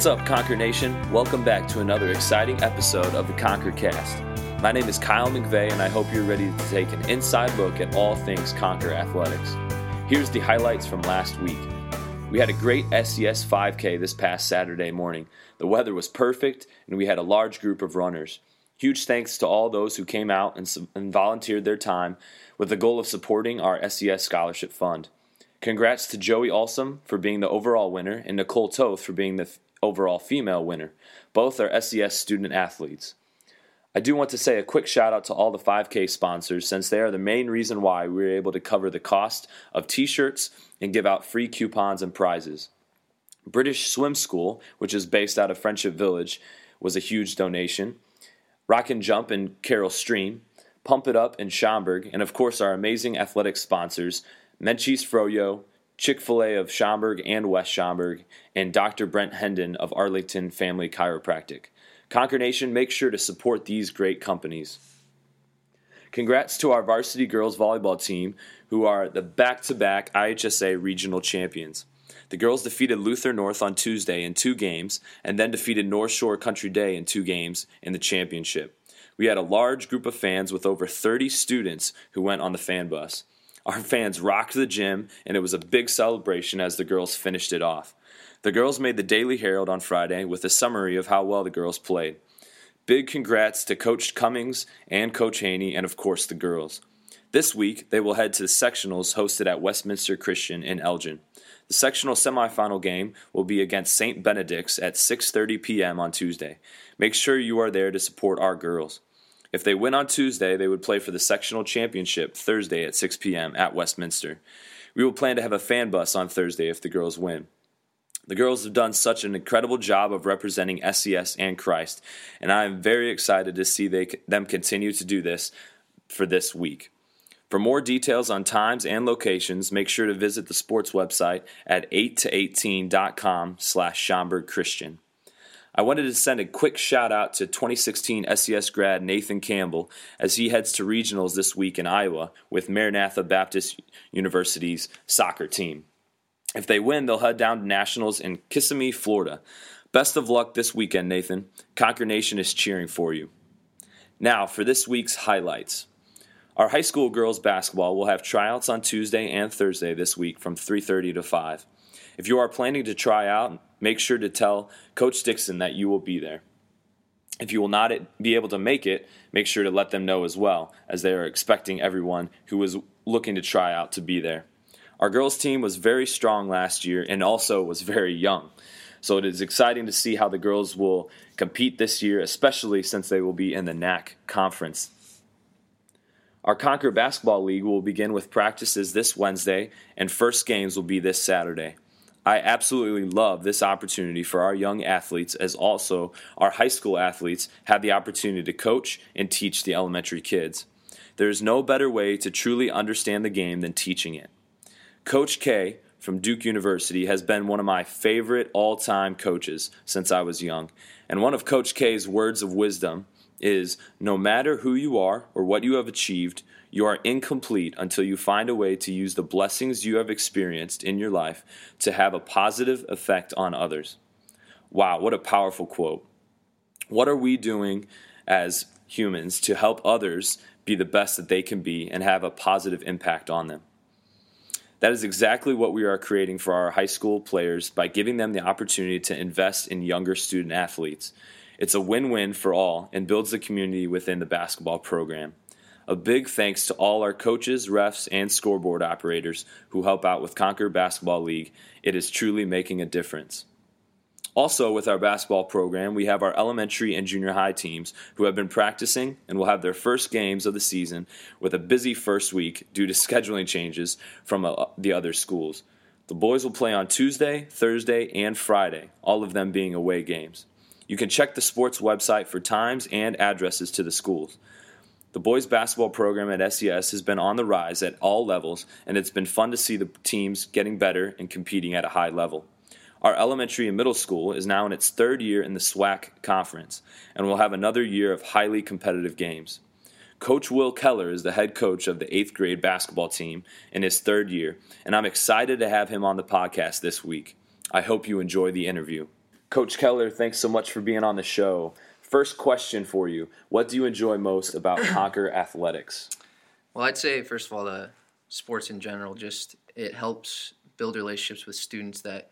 What's up, Conquer Nation? Welcome back to another exciting episode of the Conquer Cast. My name is Kyle McVeigh, and I hope you're ready to take an inside look at all things Conquer athletics. Here's the highlights from last week. We had a great SCS 5K this past Saturday morning. The weather was perfect, and we had a large group of runners. Huge thanks to all those who came out and, and volunteered their time with the goal of supporting our SCS Scholarship Fund. Congrats to Joey Alsum for being the overall winner and Nicole Toth for being the overall female winner. Both are SCS student athletes. I do want to say a quick shout out to all the 5K sponsors since they are the main reason why we were able to cover the cost of t shirts and give out free coupons and prizes. British Swim School, which is based out of Friendship Village, was a huge donation. Rock and Jump and Carol Stream, Pump It Up in Schaumburg, and of course our amazing athletic sponsors, Menchie's Froyo, Chick fil A of Schaumburg and West Schaumburg, and Dr. Brent Hendon of Arlington Family Chiropractic. Conquer Nation, make sure to support these great companies. Congrats to our varsity girls volleyball team, who are the back to back IHSA regional champions. The girls defeated Luther North on Tuesday in two games, and then defeated North Shore Country Day in two games in the championship. We had a large group of fans with over 30 students who went on the fan bus. Our fans rocked the gym, and it was a big celebration as the girls finished it off. The girls made the Daily Herald on Friday with a summary of how well the girls played. Big congrats to Coach Cummings and Coach Haney, and of course the girls. This week, they will head to the sectionals hosted at Westminster Christian in Elgin. The sectional semifinal game will be against St. Benedict's at 6:30 p.m. on Tuesday. Make sure you are there to support our girls. If they win on Tuesday, they would play for the sectional championship Thursday at 6 p.m. at Westminster. We will plan to have a fan bus on Thursday if the girls win. The girls have done such an incredible job of representing SCS and Christ, and I am very excited to see they, them continue to do this for this week. For more details on times and locations, make sure to visit the sports website at 8to18.com slash Schaumburg Christian. I wanted to send a quick shout out to 2016 SCS grad Nathan Campbell as he heads to regionals this week in Iowa with Maranatha Baptist University's soccer team. If they win, they'll head down to nationals in Kissimmee, Florida. Best of luck this weekend, Nathan. Conquer Nation is cheering for you. Now, for this week's highlights. Our high school girls basketball will have tryouts on Tuesday and Thursday this week from 3:30 to 5. If you are planning to try out, make sure to tell Coach Dixon that you will be there. If you will not be able to make it, make sure to let them know as well, as they are expecting everyone who is looking to try out to be there. Our girls' team was very strong last year and also was very young. So it is exciting to see how the girls will compete this year, especially since they will be in the NAC conference. Our Conquer Basketball League will begin with practices this Wednesday, and first games will be this Saturday. I absolutely love this opportunity for our young athletes, as also our high school athletes have the opportunity to coach and teach the elementary kids. There is no better way to truly understand the game than teaching it. Coach K from Duke University has been one of my favorite all time coaches since I was young. And one of Coach K's words of wisdom is no matter who you are or what you have achieved, you are incomplete until you find a way to use the blessings you have experienced in your life to have a positive effect on others. Wow, what a powerful quote. What are we doing as humans to help others be the best that they can be and have a positive impact on them? That is exactly what we are creating for our high school players by giving them the opportunity to invest in younger student athletes. It's a win win for all and builds the community within the basketball program. A big thanks to all our coaches, refs, and scoreboard operators who help out with Conquer Basketball League. It is truly making a difference. Also, with our basketball program, we have our elementary and junior high teams who have been practicing and will have their first games of the season with a busy first week due to scheduling changes from uh, the other schools. The boys will play on Tuesday, Thursday, and Friday, all of them being away games. You can check the sports website for times and addresses to the schools. The boys basketball program at SCS has been on the rise at all levels, and it's been fun to see the teams getting better and competing at a high level. Our elementary and middle school is now in its third year in the SWAC conference, and will have another year of highly competitive games. Coach Will Keller is the head coach of the eighth grade basketball team in his third year, and I'm excited to have him on the podcast this week. I hope you enjoy the interview. Coach Keller, thanks so much for being on the show. First question for you What do you enjoy most about Conquer Athletics? Well, I'd say, first of all, the sports in general, just it helps build relationships with students that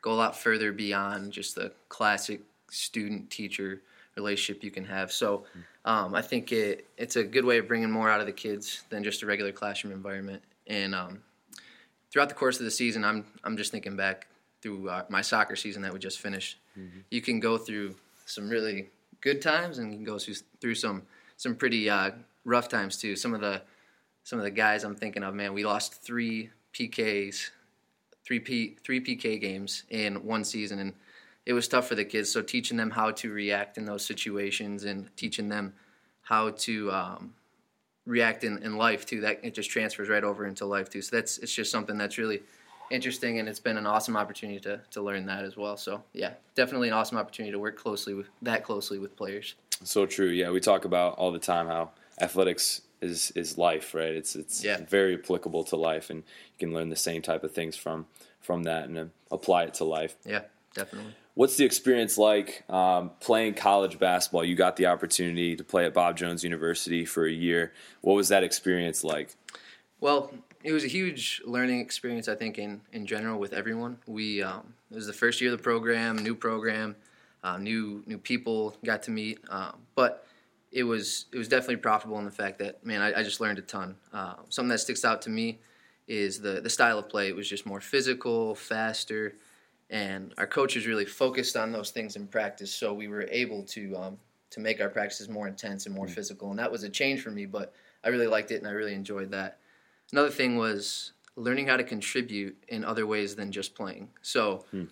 go a lot further beyond just the classic student teacher relationship you can have. So um, I think it, it's a good way of bringing more out of the kids than just a regular classroom environment. And um, throughout the course of the season, I'm, I'm just thinking back through uh, my soccer season that we just finished. Mm-hmm. You can go through some really good times and you can go through, through some some pretty uh, rough times too. Some of the some of the guys I'm thinking of, man, we lost three PKs, three P three PK games in one season, and it was tough for the kids. So teaching them how to react in those situations and teaching them how to um, react in, in life too. That it just transfers right over into life too. So that's it's just something that's really interesting, and it's been an awesome opportunity to to learn that as well. So yeah, definitely an awesome opportunity to work closely with that closely with players. So true. Yeah, we talk about all the time how athletics is is life, right? It's it's yeah. very applicable to life, and you can learn the same type of things from from that and apply it to life. Yeah, definitely. What's the experience like um, playing college basketball? You got the opportunity to play at Bob Jones University for a year. What was that experience like? Well, it was a huge learning experience. I think in in general with everyone. We um, it was the first year of the program, new program, uh, new new people got to meet, um, but it was it was definitely profitable in the fact that man, I, I just learned a ton. Uh, something that sticks out to me is the the style of play. It was just more physical, faster, and our coaches really focused on those things in practice. So we were able to um, to make our practices more intense and more mm-hmm. physical, and that was a change for me. But I really liked it, and I really enjoyed that. Another thing was learning how to contribute in other ways than just playing. So. Mm.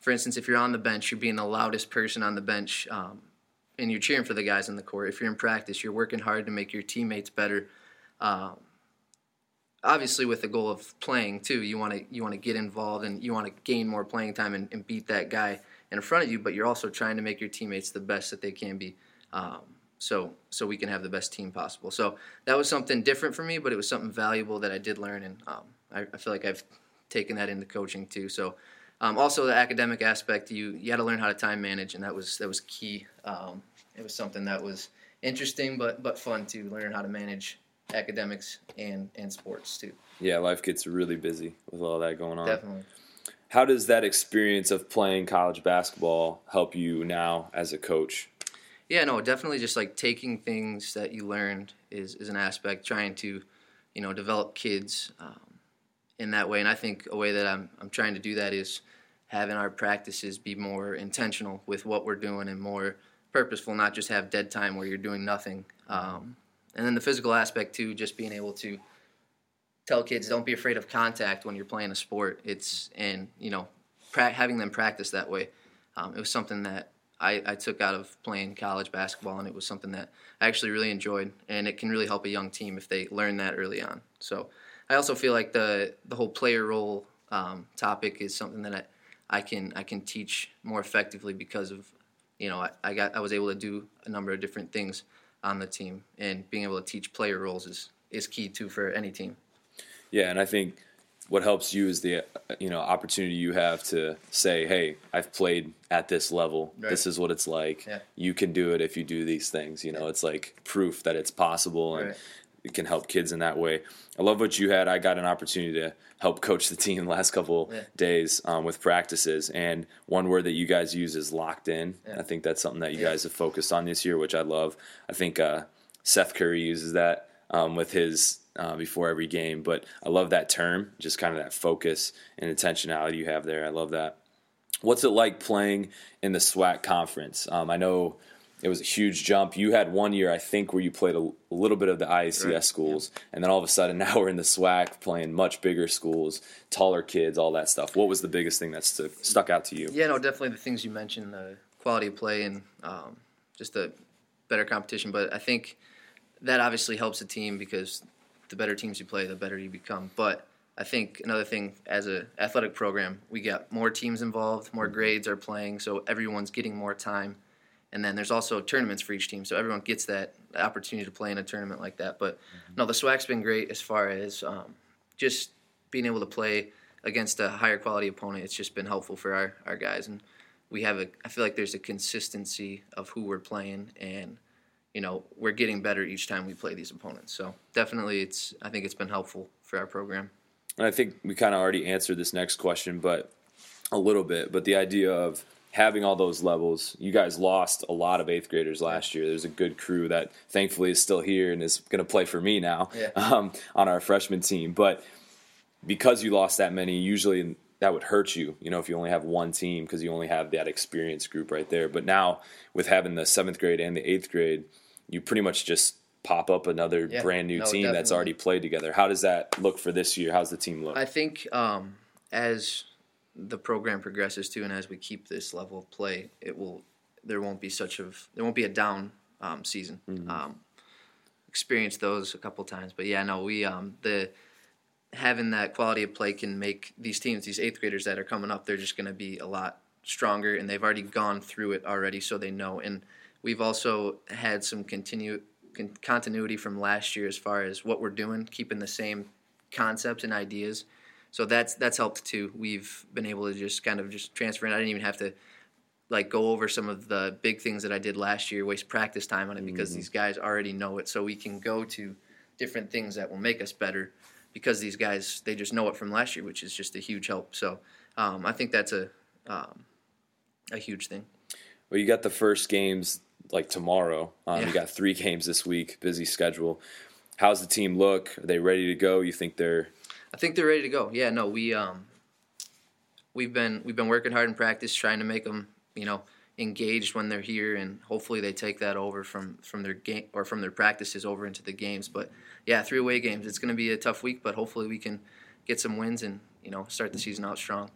For instance, if you're on the bench, you're being the loudest person on the bench. Um, and you're cheering for the guys in the court. If you're in practice, you're working hard to make your teammates better. Um, obviously, with the goal of playing too, you want to you want to get involved and you want to gain more playing time and, and, beat that guy in front of you. But you're also trying to make your teammates the best that they can be. Um, so so we can have the best team possible. So that was something different for me, but it was something valuable that I did learn, and um, I, I feel like I've taken that into coaching too. So um, also, the academic aspect, you you had to learn how to time manage, and that was that was key. Um, it was something that was interesting, but but fun to learn how to manage academics and and sports too. Yeah, life gets really busy with all that going on. Definitely. How does that experience of playing college basketball help you now as a coach? Yeah, no, definitely. Just like taking things that you learned is is an aspect. Trying to, you know, develop kids. Um, in that way. And I think a way that I'm I'm trying to do that is having our practices be more intentional with what we're doing and more purposeful, not just have dead time where you're doing nothing. Um, and then the physical aspect too, just being able to tell kids don't be afraid of contact when you're playing a sport. It's and you know pra- having them practice that way. Um, it was something that I, I, took out of playing college basketball, and it was something that I actually really enjoyed, and it can really help a young team if they learn that early on. So I also feel like the the whole player role um, topic is something that I, I can I can teach more effectively because of you know I, I got I was able to do a number of different things on the team and being able to teach player roles is is key too for any team. Yeah, and I think what helps you is the you know opportunity you have to say, "Hey, I've played at this level. Right. This is what it's like. Yeah. You can do it if you do these things." You know, yeah. it's like proof that it's possible, and right it can help kids in that way. I love what you had. I got an opportunity to help coach the team the last couple yeah. days um, with practices, and one word that you guys use is locked in. I think that's something that you guys have focused on this year, which I love. I think uh, Seth Curry uses that um, with his uh, before every game, but I love that term, just kind of that focus and intentionality you have there. I love that. What's it like playing in the SWAC conference? Um, I know it was a huge jump. You had one year, I think, where you played a, a little bit of the IACS right. schools, yeah. and then all of a sudden now we're in the SWAC playing much bigger schools, taller kids, all that stuff. What was the biggest thing that stu- stuck out to you? Yeah, no, definitely the things you mentioned, the quality of play and um, just the better competition. But I think that obviously helps the team because the better teams you play, the better you become. But I think another thing as an athletic program, we got more teams involved, more grades are playing, so everyone's getting more time and then there's also tournaments for each team, so everyone gets that opportunity to play in a tournament like that. But mm-hmm. no, the SWAC's been great as far as um, just being able to play against a higher quality opponent. It's just been helpful for our, our guys, and we have a. I feel like there's a consistency of who we're playing, and you know we're getting better each time we play these opponents. So definitely, it's. I think it's been helpful for our program. And I think we kind of already answered this next question, but a little bit. But the idea of having all those levels, you guys lost a lot of eighth graders last year. There's a good crew that thankfully is still here and is going to play for me now Yeah. um, on our freshman team. But because you lost that many, usually that would hurt you, you know, if you only have one team because you only have that experienced group right there. But now with having the seventh grade and the eighth grade, you pretty much just pop up another Yeah. brand new No, team that's already played together. How does that look for this year? How's the team look? I think um, as the program progresses too, and as we keep this level of play, it will there won't be such of there won't be a down um, season. Um, experienced those a couple times, but yeah, no, we um, the having that quality of play can make these teams, these eighth graders that are coming up, they're just going to be a lot stronger, and they've already gone through it already, so they know. And we've also had some continue con- continuity from last year as far as what we're doing, keeping the same concepts and ideas. So that's that's helped too. We've been able to just kind of just transfer in. I didn't even have to like go over some of the big things that I did last year, waste practice time on it because mm-hmm. these guys already know it. So we can go to different things that will make us better because these guys they just know it from last year, which is just a huge help. So um, I think that's a um, a huge thing. Well, you got the first games like tomorrow. Um, Yeah. You got three games this week. Busy schedule. How's the team look? Are they ready to go? You think they're I think they're ready to go. Yeah, no, we um, we've been we've been working hard in practice, trying to make them you know engaged when they're here, and hopefully they take that over from from their game or from their practices over into the games. But yeah, three away games. It's going to be a tough week, but hopefully we can get some wins and you know start the season out strong.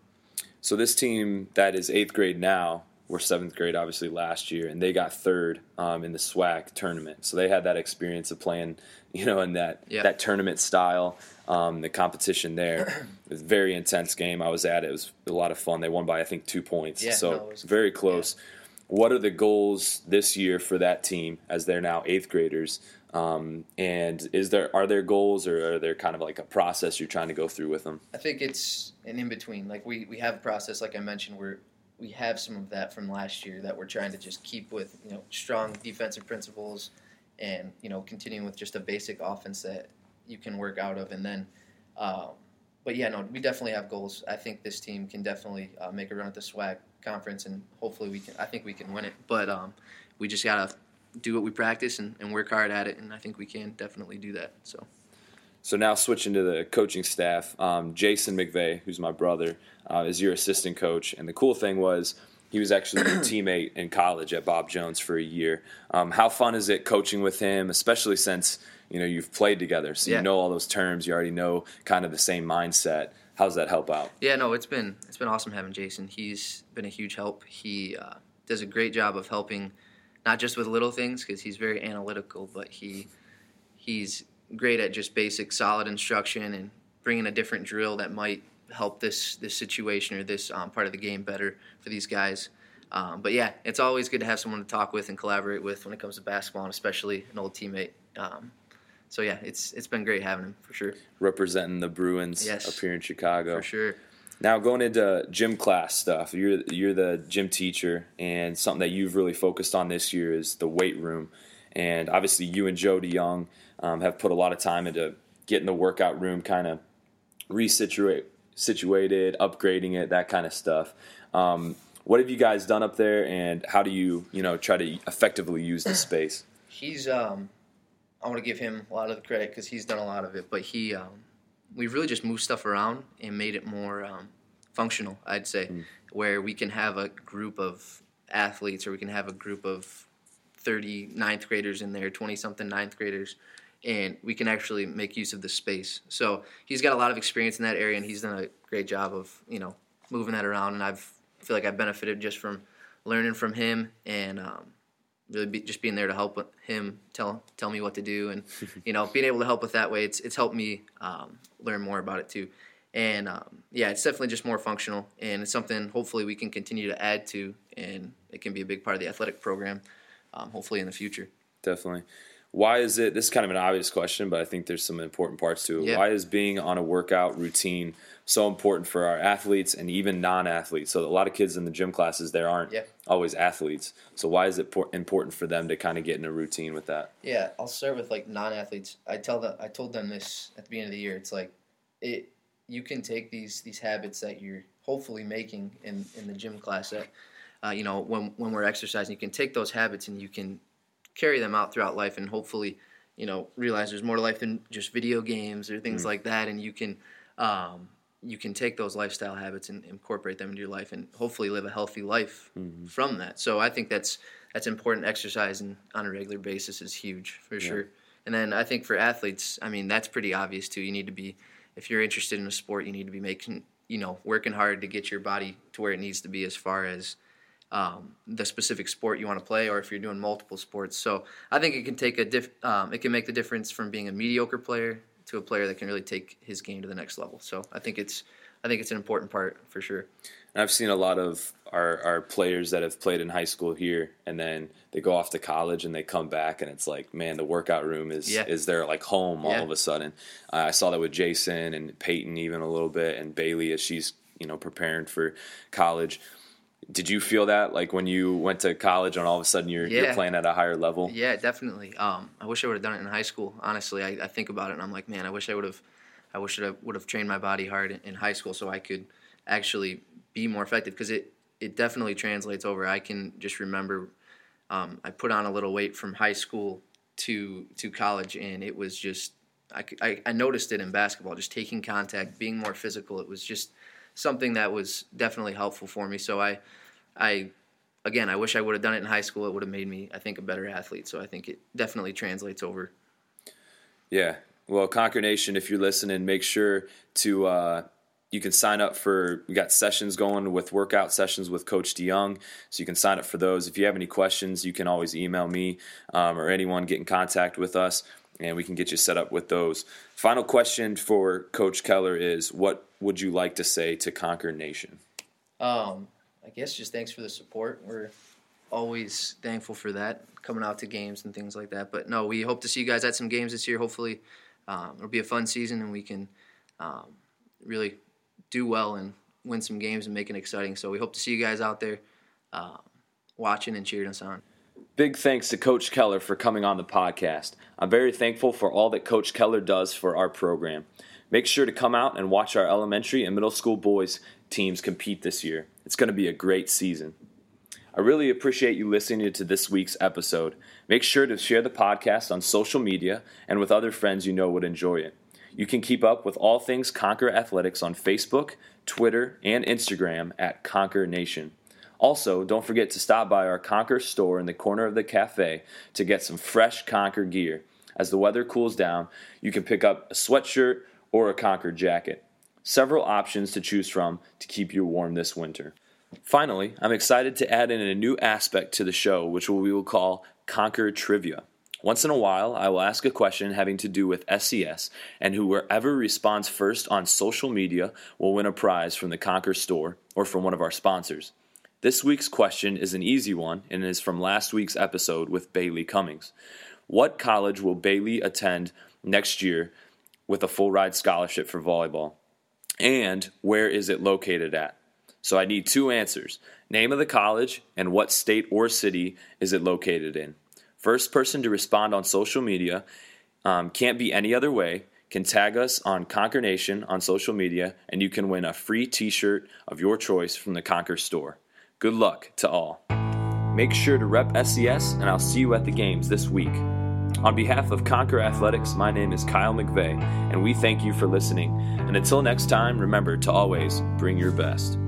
so? This team that is eighth grade now. Were seventh grade obviously last year, and they got third um, in the SWAC tournament. So they had that experience of playing, you know, in that Yeah. that tournament style, um, the competition there. it was a very intense game. I was at it. It was a lot of fun. They won by I think two points. Yeah, so no, very close. What are the goals this year for that team as they're now eighth graders? Um, and is there are there goals or are there kind of like a process you're trying to go through with them? I think it's an in between. Like we, we have a process, like I mentioned, where we have some of that from last year that we're trying to just keep with you know strong defensive principles, and you know continuing with just a basic offense that you can work out of, and then. Um, but yeah, no, we definitely have goals. I think this team can definitely uh, make a run at the SWAC conference, and hopefully we can. I think we can win it. But um, we just gotta do what we practice and, and work hard at it, and I think we can definitely do that. So. So now switching to the coaching staff, um, Jason McVeigh, who's my brother, uh, is your assistant coach. And the cool thing was he was actually your teammate in college at Bob Jones for a year. Um, how fun is it coaching with him, especially since you know you've played together, so Yeah. you know all those terms, you already know kind of the same mindset. How's that help out? Yeah, no, it's been it's been awesome having Jason. He's been a huge help. He uh, does a great job of helping, not just with little things because he's very analytical, but he he's great at just basic solid instruction and bringing a different drill that might help this this situation or this um, part of the game better for these guys. Um, but yeah, it's always good to have someone to talk with and collaborate with when it comes to basketball, and especially an old teammate. Um, so yeah, it's it's been great having him for sure, Representing the Bruins Yes. up here in Chicago. for sure. Now going into gym class stuff, you're you're the gym teacher, and something that you've really focused on this year is the weight room. And obviously, you and Joe DeYoung um, have put a lot of time into getting the workout room kind of resituate situated, upgrading it, that kind of stuff. Um, what have you guys done up there, and how do you you know try to effectively use the space? He's um, I want to give him a lot of the credit because he's done a lot of it. But he, um, we've really just moved stuff around and made it more um, functional. I'd say, where we can have a group of athletes, or we can have a group of 30 ninth graders in there, 20 something ninth graders, and we can actually make use of the space. So he's got a lot of experience in that area, and he's done a great job of you know moving that around. And I've I feel like I've benefited just from learning from him and um, really be, just being there to help him tell tell me what to do, and you know being able to help with that way. It's it's helped me um, learn more about it too. And um, yeah, it's definitely just more functional, and it's something hopefully we can continue to add to, and it can be a big part of the athletic program, um, hopefully in the future. Definitely. why is it? This is kind of an obvious question, but I think there's some important parts to it. Yeah. Why is being on a workout routine so important for our athletes and even non-athletes? So a lot of kids in the gym classes there aren't Yeah. always athletes. So why is it important for them to kind of get in a routine with that? Yeah, I'll start with like non-athletes. I tell them, I told them this at the beginning of the year. It's like, it. You can take these these habits that you're hopefully making in in the gym class that, uh, you know, when when we're exercising, you can take those habits and you can carry them out throughout life and hopefully, you know, realize there's more to life than just video games or things like that, and you can. Um, you can take those lifestyle habits and incorporate them into your life and hopefully live a healthy life from that. So I think that's that's important. Exercise and on a regular basis is huge for sure. And then I think for athletes, I mean that's pretty obvious too. You need to be if you're interested in a sport, you need to be making you know working hard to get your body to where it needs to be as far as um, the specific sport you want to play, or if you're doing multiple sports. So I think it can take a diff. Um, it can make the difference from being a mediocre player to a player that can really take his game to the next level. So I think it's I think it's an important part for sure. And I've seen a lot of our, our players that have played in high school here, and then they go off to college and they come back, and it's like, man, the workout room is Yeah. is their like home all Yeah. of a sudden. Uh, I saw that with Jason and Peyton even a little bit, and Bailey as she's you know preparing for college. Did you feel that like when you went to college and all of a sudden you're, you're playing at a higher level? Yeah, definitely. Um, I wish I would have done it in high school. Honestly, I, I think about it and I'm like, man, I wish I would have. I wish I would have trained my body hard in, in high school so I could actually be more effective because it it definitely translates over. I can just remember um, I put on a little weight from high school to to college and it was just I I noticed it in basketball just taking contact being more physical it was just something that was definitely helpful for me so I I again I wish I would have done it in high school it would have made me I think a better athlete so I think it definitely translates over Yeah. Well, Conquer Nation, if you're listening, make sure to uh, you can sign up for. We got sessions going with workout sessions with Coach DeYoung, so you can sign up for those. If you have any questions, you can always email me um, or anyone get in contact with us, and we can get you set up with those. Final question for Coach Keller is: What would you like to say to Conquer Nation? Um, I guess just thanks for the support. We're always thankful for that, coming out to games and things like that. But no, we hope to see you guys at some games this year. Hopefully, um, it'll be a fun season and we can um, really do well and win some games and make it exciting. So we hope to see you guys out there um, watching and cheering us on. Big thanks to Coach Keller for coming on the podcast. I'm very thankful for all that Coach Keller does for our program. Make sure to come out and watch our elementary and middle school boys teams compete this year. It's going to be a great season. I really appreciate you listening to this week's episode. Make sure to share the podcast on social media and with other friends you know would enjoy it. You can keep up with all things Conquer Athletics on Facebook, Twitter, and Instagram at Conquer Nation. Also, don't forget to stop by our Conquer store in the corner of the cafe to get some fresh Conquer gear. As the weather cools down, you can pick up a sweatshirt or a Conquer jacket. Several options to choose from to keep you warm this winter. Finally, I'm excited to add in a new aspect to the show, which we will call Conquer Trivia. Once in a while, I will ask a question having to do with SCS, and whoever responds first on social media will win a prize from the Conquer store or from one of our sponsors. This week's question is an easy one and is from last week's episode with Bailey Cummings. What college will Bailey attend next year with a full ride scholarship for volleyball? And where is it located at? So I need two answers name of the college and what state or city is it located in. First person to respond on social media um, can't be any other way. Can tag us on Conquer Nation on social media, and you can win a free t shirt of your choice from the Conquer store. Good luck to all. Make sure to rep SCS, and I'll see you at the games this week. On behalf of Conquer Athletics, my name is Kyle McVeigh, and we thank you for listening. And until next time, remember to always bring your best.